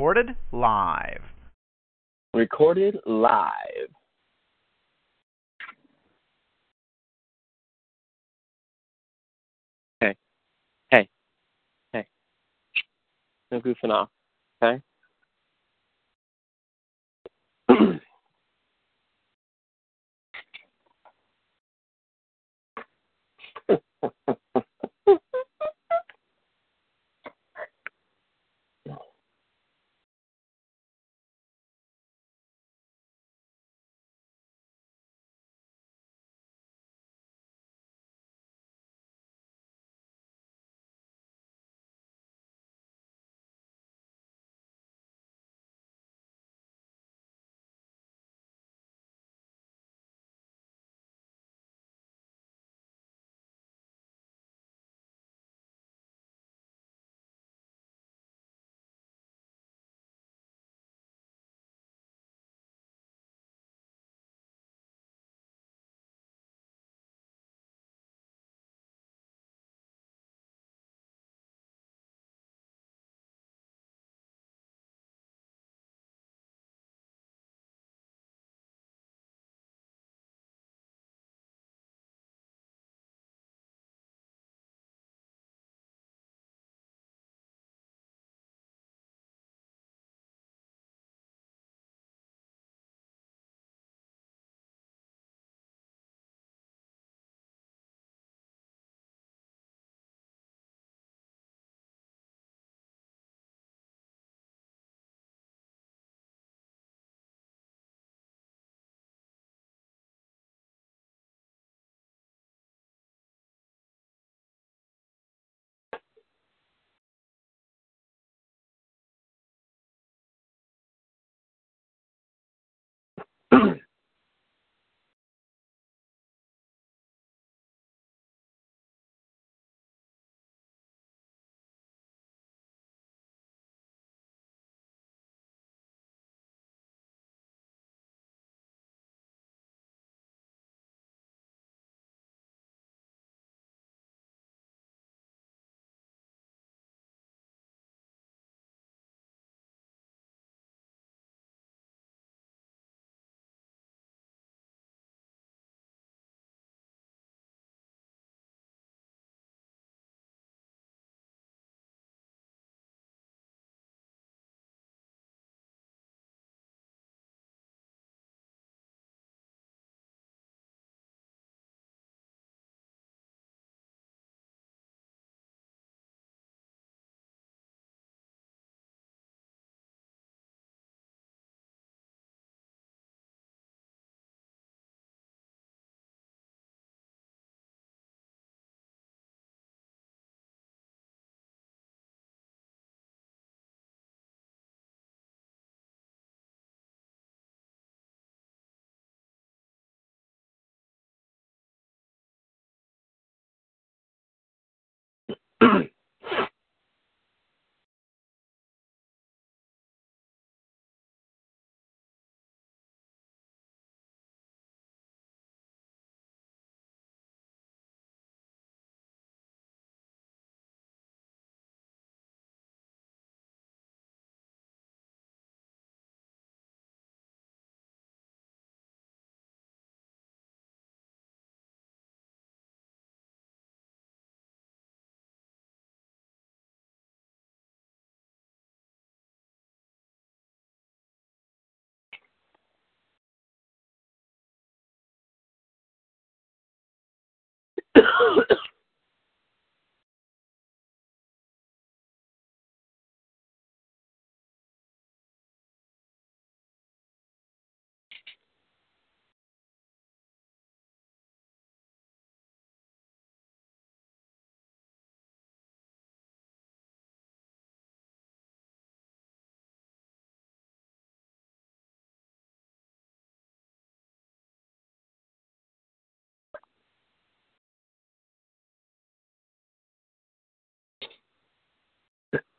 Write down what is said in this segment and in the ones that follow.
Recorded live. Recorded live. Hey, hey, hey. No goofing off, okay?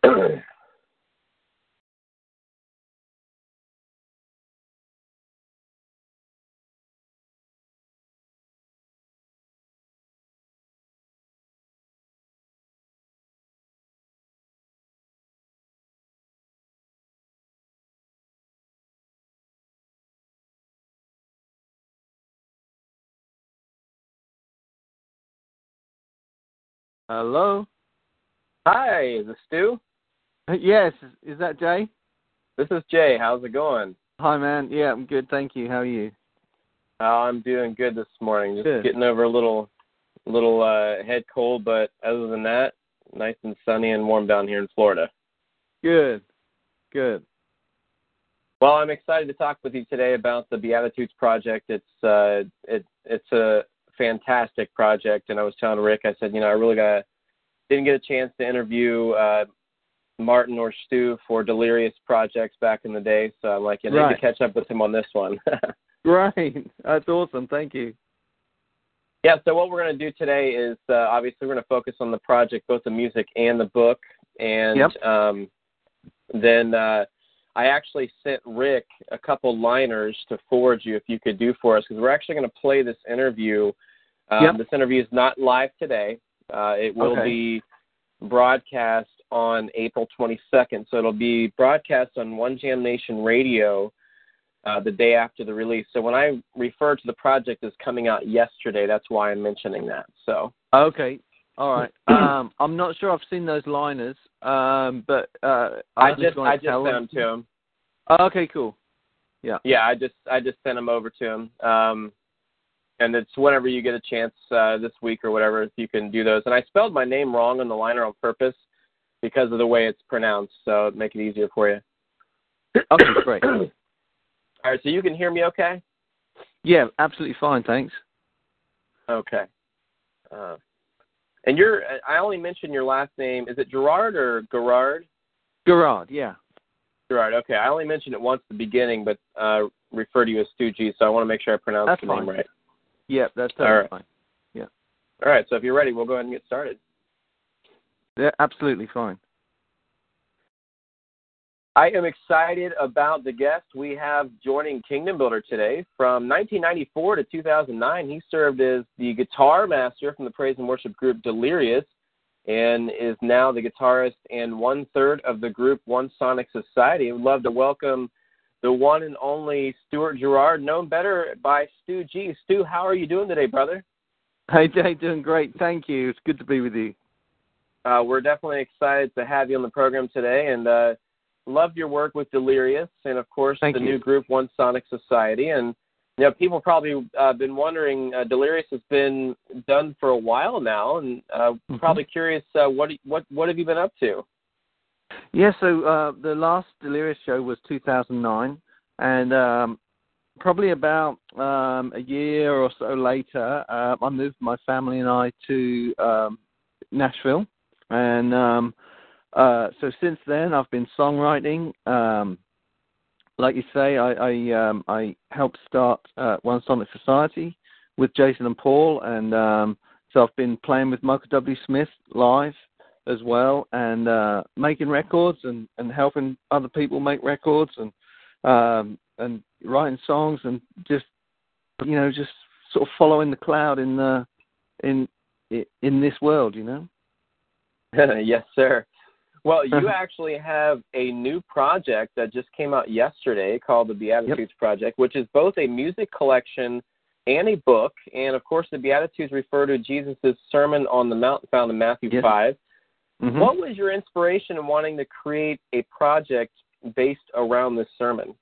Hello. Hi, is this Stu? Yes, is that Jay? This is Jay. How's it going? Hi, man. Yeah, I'm good. Thank you. How are you? Oh, I'm doing good this morning. Just Good. getting over a little, little uh, head cold, but other than that, nice and sunny and warm down here in Florida. Good. Good. Well, I'm excited to talk with you today about the Beatitudes project. It's uh, it it's a fantastic project, and I was telling Rick, I said, you know, I really got didn't get a chance to interview uh, Martin or Stu for Delirious projects back in the day, so I'm like, I need Right. to catch up with him on this one. Great. That's awesome. Thank you. Yeah, so what we're going to do today is uh, obviously we're going to focus on the project, both the music and the book. And Yep. um, then uh, I actually sent Rick a couple liners to forward you if you could do for us, because we're actually going to play this interview. Um, Yep. This interview is not live today. Uh, it will Okay. be broadcast on April 22nd. So it'll be broadcast on One Jam Nation Radio uh, the day after the release. So when I refer to the project as coming out yesterday, that's why I'm mentioning that. So Okay. All right. Um, I'm not sure I've seen those liners, um, but uh, I just I just sent them to him. Oh, okay, cool. Yeah. Yeah, I just I just sent them over to him. Um, and it's whenever you get a chance uh, this week or whatever, if you can do those. And I spelled my name wrong on the liner on purpose because of the way it's pronounced, so make it easier for you. Okay, great. All right, so you can hear me okay? Yeah, absolutely fine. Thanks. Okay. Uh, and you're I only mentioned your last name. Is it Gerard or Gerard? Gerard. Yeah. Gerard. Okay, I only mentioned it once at the beginning, but uh, refer to you as Stu G, so I want to make sure I pronounce That's the fine. name right. Yeah, that's All totally right. fine. All right, so if you're ready, we'll go ahead and get started. Yeah, absolutely fine. I am excited about the guest we have joining Kingdom Builder today. From 1994 to 2009, he served as the guitar master from the praise and worship group Delirious and is now the guitarist and one third of the group One Sonic Society. I would love to welcome the one and only Stuart Garrard, known better by Stu G. Stu, how are you doing today, brother? Hey, Jay, doing great. Thank you. It's good to be with you. Uh, we're definitely excited to have you on the program today and uh, loved your work with Delirious and, of course, Thank the you. new group One Sonic Society. And, you know, people probably uh, been wondering, uh, Delirious has been done for a while now and uh, Mhm. probably curious, uh, what, what, what have you been up to? Yeah, so uh, the last Delirious show was 2009, and um, probably about um, a year or so later, uh, I moved my family and I to um, Nashville, and um, uh, so since then I've been songwriting. Um, like you say, I I, um, I helped start uh, One Sonic Society with Jason and Paul, and um, so I've been playing with Michael W. Smith live as well and uh making records and and helping other people make records and um and writing songs and just you know just sort of following the cloud in the in in this world you know yes, sir. Well, you actually have a new project that just came out yesterday called the Beatitudes Project, which is both a music collection and a book. And of course, the Beatitudes refer to Jesus' Sermon on the Mount found in Matthew Yes. 5. Mhm. What was your inspiration in wanting to create a project based around this sermon?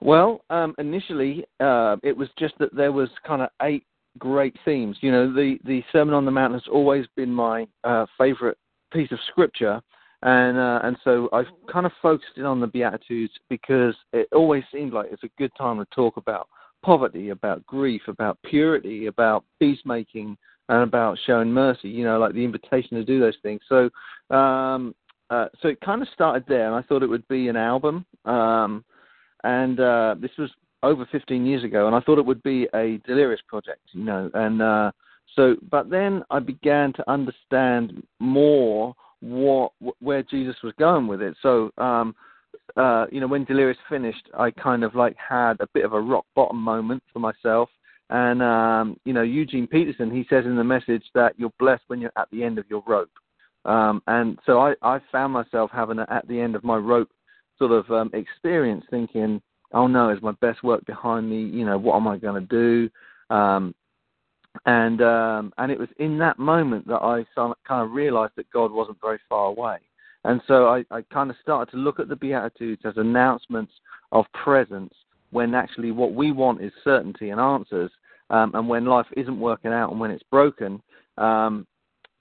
Well, um, initially, uh, it was just that there was kind of eight great themes. You know, the the Sermon on the Mount has always been my uh, favorite piece of scripture, and uh, and so I've kind of focused in on the Beatitudes because it always seemed like it's a good time to talk about poverty, about grief, about purity, about peacemaking, and about showing mercy. You know, like the invitation to do those things. So. Um, uh, so it kind of started there, and I thought it would be an album. Um, and uh, this was over 15 years ago, and I thought it would be a delirious project, you know. And uh, so, but then I began to understand more what where Jesus was going with it. So, um, uh, you know, when delirious finished, I kind of like had a bit of a rock bottom moment for myself. And um, you know, Eugene Peterson, he says in the message that you're blessed when you're at the end of your rope. Um, and so I, I found myself having a, at the end of my rope sort of um, experience, thinking, "Oh no, is my best work behind me? You know, what am I going to do?" Um, and um, and it was in that moment that I kind of realized that God wasn't very far away. And so I, I kind of started to look at the Beatitudes as announcements of presence when actually what we want is certainty and answers. Um, and when life isn't working out and when it's broken, um,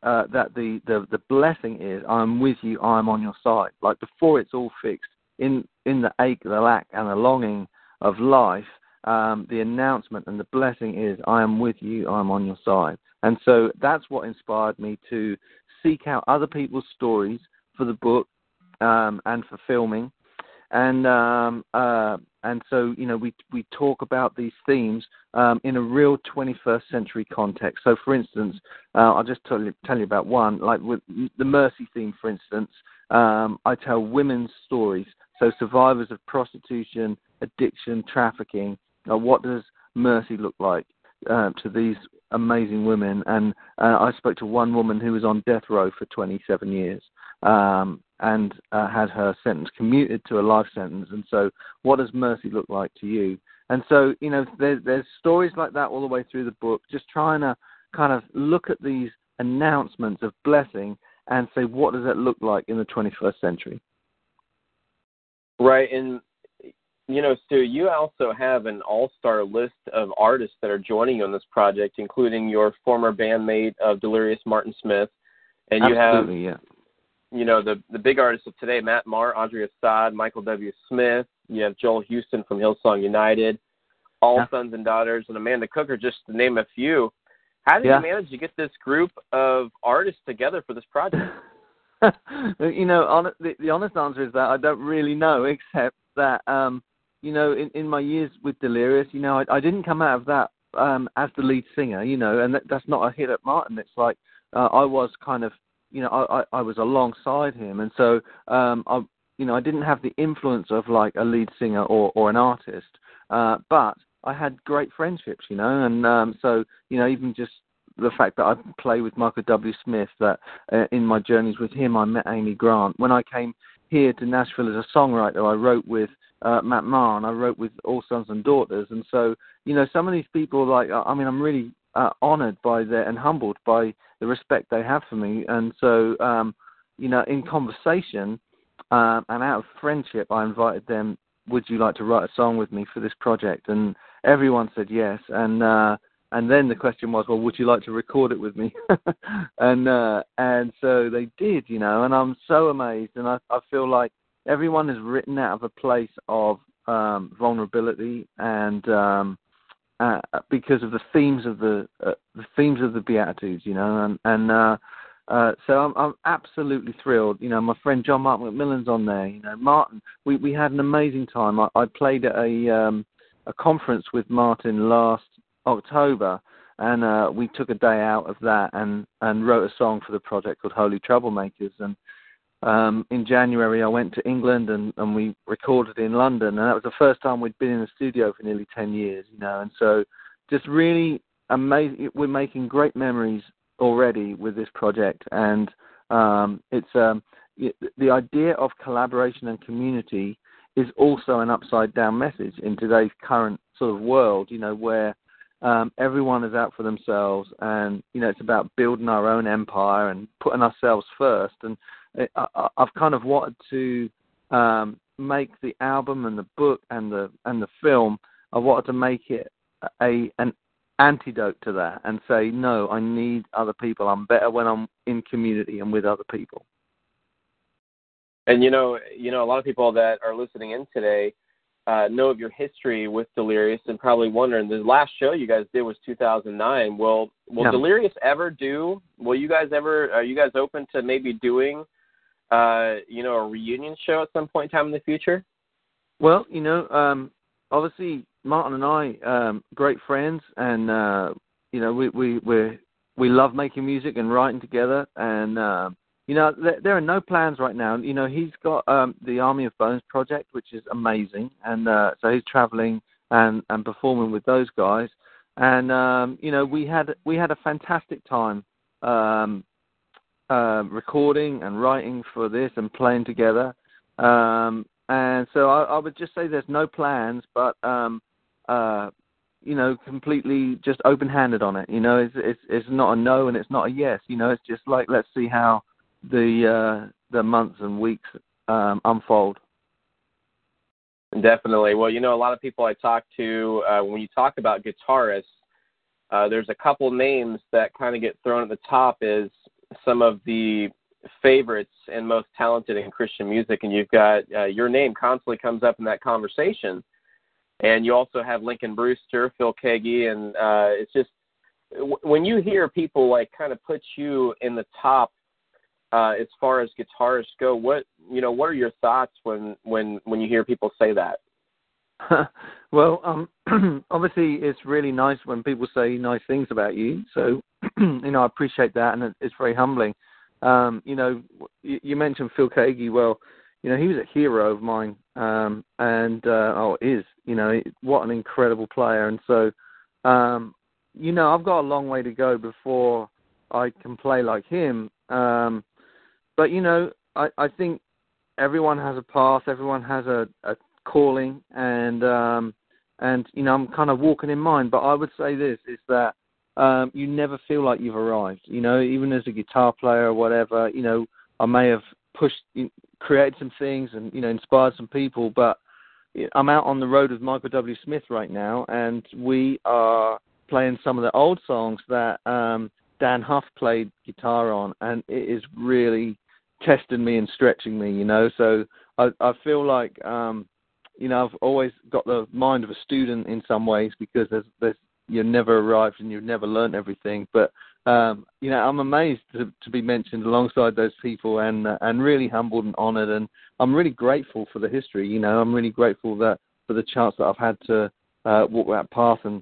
uh, that the, the, the blessing is I'm with you, I'm on your side. Like before it's all fixed, in, in the ache, the lack, and the longing of life, um, the announcement and the blessing is I am with you, I'm on your side. And so that's what inspired me to seek out other people's stories for the book um, and for filming. And um, uh, and so you know we we talk about these themes um, in a real 21st century context. So, for instance, uh, I'll just tell you, tell you about one. Like with the mercy theme, for instance, um, I tell women's stories. So, survivors of prostitution, addiction, trafficking. Uh, what does mercy look like uh, to these amazing women? And uh, I spoke to one woman who was on death row for 27 years um, and uh, had her sentence commuted to a life sentence. And so, what does mercy look like to you? And so, you know, there's stories like that all the way through the book, just trying to kind of look at these announcements of blessing and say, what does that look like in the 21st century? Right. And, you know, Stu, you also have an all star list of artists that are joining you on this project, including your former bandmate of Delirious, Martin Smith. And you Absolutely, have yeah you know the the big artists of today: Matt Maher, Audrey Assad, Michael W. Smith. You have Joel Houston from Hillsong United, All yeah. Sons and Daughters, and Amanda Cooker, just to name a few. How did yeah. you manage to get this group of artists together for this project? you know, on, the, the honest answer is that I don't really know, except that um, you know, in, in my years with Delirious, you know, I, I didn't come out of that um, as the lead singer, you know, and that, that's not a hit at Martin. It's like uh, I was kind of you know, I, I, I was alongside him, and so um, I, you know, I didn't have the influence of like a lead singer or or an artist, uh, but I had great friendships, you know, and um, so you know, even just the fact that I play with Michael W. Smith, that uh, in my journeys with him, I met Amy Grant. When I came here to Nashville as a songwriter, I wrote with uh, Matt Maher and I wrote with All Sons and Daughters, and so you know, some of these people, like, I mean, I'm really uh, honored by their and humbled by the respect they have for me. And so, um, you know, in conversation um, and out of friendship, I invited them. Would you like to write a song with me for this project? And everyone said yes. And uh, and then the question was, well, would you like to record it with me? and uh, and so they did, you know. And I'm so amazed, and I I feel like everyone is written out of a place of um, vulnerability and um, uh, because of the themes of the uh, the themes of the Beatitudes, you know, and and uh, uh, so I'm I'm absolutely thrilled. You know, my friend John Mark McMillan's on there. You know, Martin, we we had an amazing time. I, I played at a um, a conference with Martin last October, and uh, we took a day out of that and and wrote a song for the project called Holy Troublemakers, and um, in January, I went to England and, and we recorded in London, and that was the first time we'd been in a studio for nearly ten years, you know. And so, just really amazing. We're making great memories already with this project, and um, it's um, the idea of collaboration and community is also an upside down message in today's current sort of world, you know, where um, everyone is out for themselves, and you know, it's about building our own empire and putting ourselves first. And I, have kind of wanted to um, make the album and the book and the and the film. I wanted to make it a an antidote to that and say no. I need other people. I'm better when I'm in community and with other people. And you know, you know, a lot of people that are listening in today uh, know of your history with Delirious and probably wondering the last show you guys did was 2009. Will will. Delirious ever do? Will you guys ever? Are you guys open to maybe doing uh, you know, a reunion show at some point in time in the future? Well, you know, um, obviously Martin and I, um, great friends, and uh, you know, we we we we love making music and writing together, and uh, you know, there, there are no plans right now. You know, he's got um, the Army of Bones project, which is amazing, and uh, so he's traveling and and performing with those guys, and um, you know, we had we had a fantastic time um, uh, recording and writing for this and playing together. Um, and so I, I, would just say there's no plans, but um, uh, you know, completely just open-handed on it. You know, it's it's it's not a no and it's not a yes. You know, it's just like let's see how the uh, the months and weeks um, unfold. Definitely. Well, you know, a lot of people I talk to uh, when you talk about guitarists, uh, there's a couple names that kind of get thrown at the top as some of the favorites and most talented in Christian music, and you've got uh, your name constantly comes up in that conversation. And you also have Lincoln Brewster, Phil Keaggy, and uh, it's just when you hear people like kind of put you in the top uh, as far as guitarists go. What you know, what are your thoughts when when when you hear people say that? well, um, obviously, it's really nice when people say nice things about you. So, you know, I appreciate that, and it's very humbling. Um, you know, you, you mentioned Phil Keaggy. Well, you know, he was a hero of mine, um, and uh, oh, is you know, what an incredible player. And so, um, you know, I've got a long way to go before I can play like him. Um, but you know, I, I think everyone has a path, everyone has a, a calling, and um, and you know, I'm kind of walking in mine. But I would say this is that um, you never feel like you've arrived. You know, even as a guitar player or whatever, you know, I may have pushed, created some things, and you know, inspired some people, but I'm out on the road with Michael W. Smith right now, and we are playing some of the old songs that um, Dann Huff played guitar on, and it is really testing me and stretching me, you know. So I, I feel like, um, you know, I've always got the mind of a student in some ways because there's, there's you've never arrived and you've never learned everything. But um, you know, I'm amazed to, to be mentioned alongside those people and uh, and really humbled and honoured. And I'm really grateful for the history. You know, I'm really grateful that for the chance that I've had to uh, walk that path and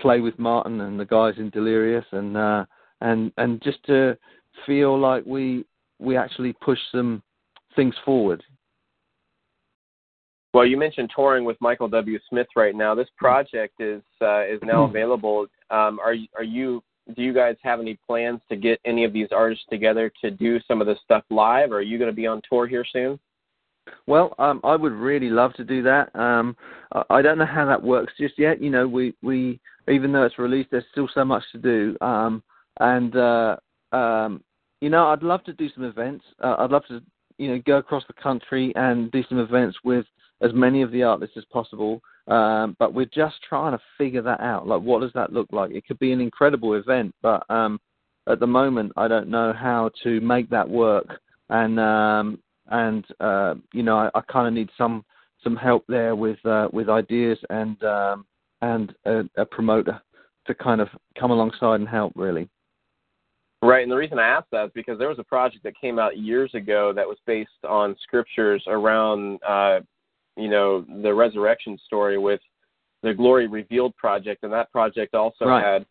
play with Martin and the guys in Delirious and uh, and and just to feel like we we actually push some things forward. Well, you mentioned touring with Michael W. Smith right now. This project is uh, is now available. Um, are are you do you guys have any plans to get any of these artists together to do some of this stuff live? Or are you going to be on tour here soon? Well, um, I would really love to do that. Um, I don't know how that works just yet. You know, we we even though it's released, there's still so much to do. Um, and uh, um, you know, I'd love to do some events. Uh, I'd love to, you know, go across the country and do some events with as many of the artists as possible. Um, but we're just trying to figure that out. Like, what does that look like? It could be an incredible event, but um, at the moment, I don't know how to make that work. And um, and uh, you know, I, I kind of need some some help there with uh, with ideas and um, and a, a promoter to kind of come alongside and help. Really. Right, and the reason I asked that is because there was a project that came out years ago that was based on scriptures around, uh, you know, the resurrection story with the Glory Revealed project, and that project also right. had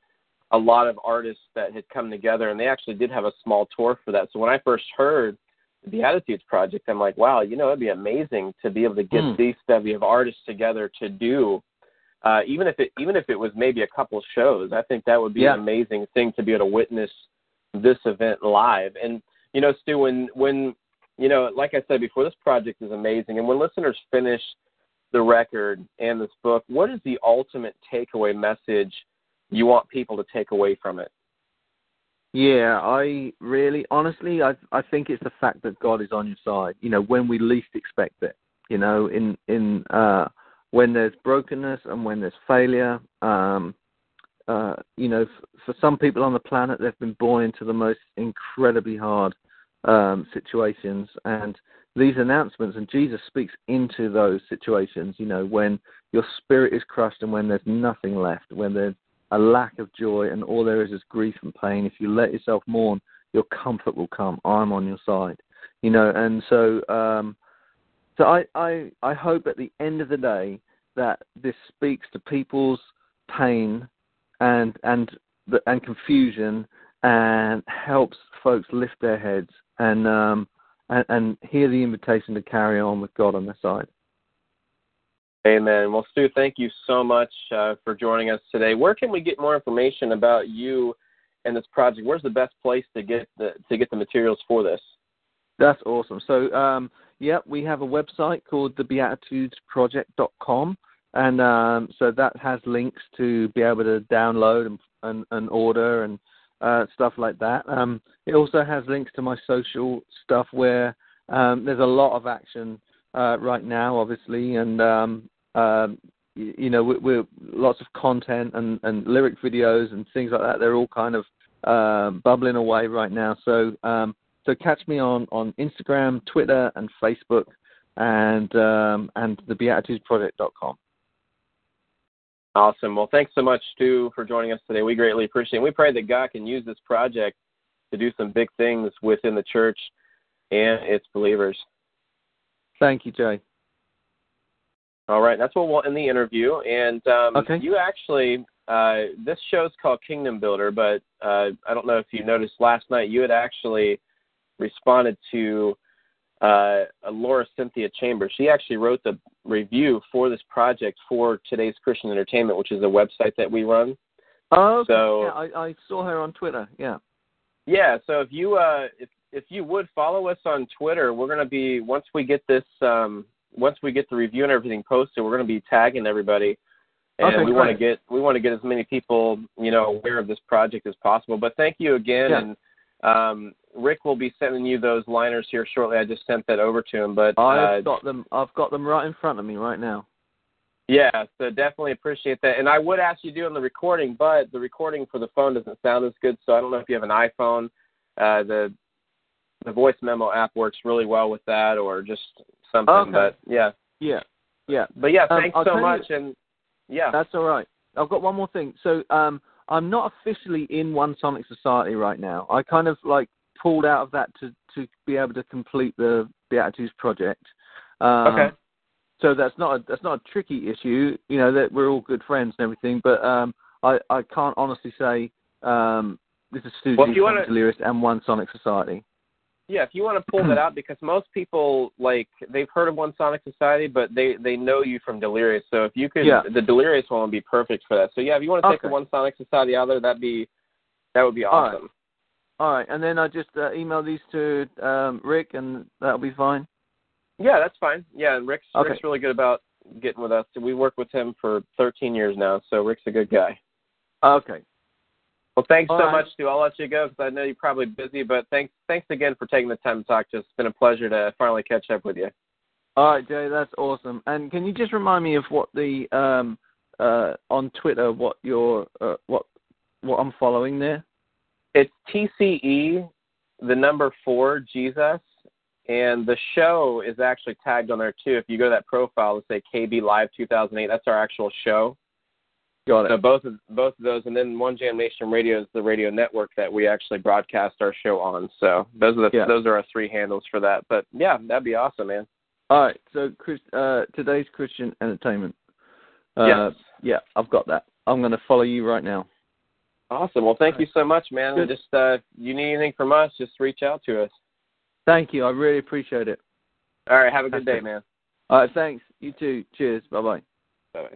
a lot of artists that had come together, and they actually did have a small tour for that. So when I first heard the Beatitudes project, I'm like, wow, you know, it'd be amazing to be able to get mm. these bevy of artists together to do. Uh, even if it even if it was maybe a couple shows, I think that would be yeah. an amazing thing to be able to witness this event live. And you know, Stu, when when you know, like I said before, this project is amazing. And when listeners finish the record and this book, what is the ultimate takeaway message you want people to take away from it? Yeah, I really, honestly, I I think it's the fact that God is on your side. You know, when we least expect it. You know, in in uh, when there's brokenness and when there's failure, um, uh, you know, f- for some people on the planet, they've been born into the most incredibly hard um, situations, and these announcements, and Jesus speaks into those situations. You know, when your spirit is crushed and when there's nothing left, when there's a lack of joy and all there is is grief and pain. If you let yourself mourn, your comfort will come. I'm on your side. You know, and so um, so I, I I hope at the end of the day that this speaks to people's pain and and and confusion and helps folks lift their heads and um and, and hear the invitation to carry on with God on their side. Amen. Well, Stu, thank you so much uh, for joining us today. Where can we get more information about you and this project? Where's the best place to get the to get the materials for this? That's awesome. So, um, yeah, we have a website called thebeatitudesproject.com. and um, so that has links to be able to download and and, and order and uh, stuff like that. Um, it also has links to my social stuff where um, there's a lot of action uh, right now, obviously, and um, um, you, know we're, we're lots of content and, and lyric videos and things like that. They're all kind of uh, bubbling away right now. So um, so catch me on on Instagram, Twitter, and Facebook, and um, and the BeatitudesProject.com. Awesome. Well, thanks so much, Stu, for joining us today. We greatly appreciate it. We pray that God can use this project to do some big things within the church and its believers. Thank you, Jay. All right, that's what we'll end the interview. And um, okay. you actually, uh, this show's called Kingdom Builder, but uh, I don't know if you noticed last night, you had actually responded to uh, Laura Cynthia Chambers. She actually wrote the review for this project for today's Christian Entertainment, which is a website that we run. Oh, okay. So, yeah, I, I saw her on Twitter. Yeah. Yeah. So if you uh, if if you would follow us on Twitter, we're going to be once we get this um, once we get the review and everything posted, we're going to be tagging everybody. And okay, we want to get we want to get as many people you know aware of this project as possible. But thank you again, Yeah. and um, Rick will be sending you those liners here shortly. I just sent that over to him. But uh, I've got them. I've got them right in front of me right now. yeah, so definitely appreciate that. And I would ask you to do on the recording, but the recording for the phone doesn't sound as good. So I don't know if you have an iPhone. Uh, the the voice memo app works really well with that, or just something. Okay. But yeah, Yeah. Yeah. but yeah, Um, thanks I'll so tell you- much. And yeah, That's all right. I've got one more thing. So um, I'm not officially in One Sonic Society right now. I kind of like pulled out of that to to be able to complete the Beatitudes project. Um, Okay. So that's not a, that's not a tricky issue. You know that we're all good friends and everything. But um, I I can't honestly say um, this is Stu Well, from wanna- Delirious and One Sonic Society. Yeah. If you want to pull that out, because most people like they've heard of One Sonic Society, but they they know you from Delirious. So if you could, Yeah. the Delirious one would be perfect for that. So yeah, if you want to take Okay. the One Sonic Society out there, that'd be that would be awesome. All right, and then I just uh, email these to um, Rick, and that'll be fine. Yeah, that's fine. Yeah, and Rick's Okay. Rick's really good about getting with us. We work with him for 13 years now, so Rick's a good guy. Okay. Well, thanks All so right. much, Stu. I'll let you go because I know you're probably busy, but thanks thanks again for taking the time to talk to us. It's been a pleasure to finally catch up with you. All right, Jay, that's awesome. And can you just remind me of what the um uh on Twitter what your uh, what what I'm following there? It's TCE, the number four, Jesus, and the show is actually tagged on there too. If you go to that profile, let's say KB Live 2008, that's our actual show. Got So both of both of those, and then One Jam Nation Radio is the radio network that we actually broadcast our show on. So those are the Yeah. those are our three handles for that. But yeah, that'd be awesome, man. All right. So Chris, uh, today's Christian entertainment. Uh, yes. Yeah, I've got that. I'm going to follow you right now. Awesome. Well, thank you so much, man. Good. Just uh, if you need anything from us, just reach out to us. Thank you. I really appreciate it. All right. Have a good That's day, good. man. All right. Thanks. You too. Cheers. Bye Bye bye. Bye.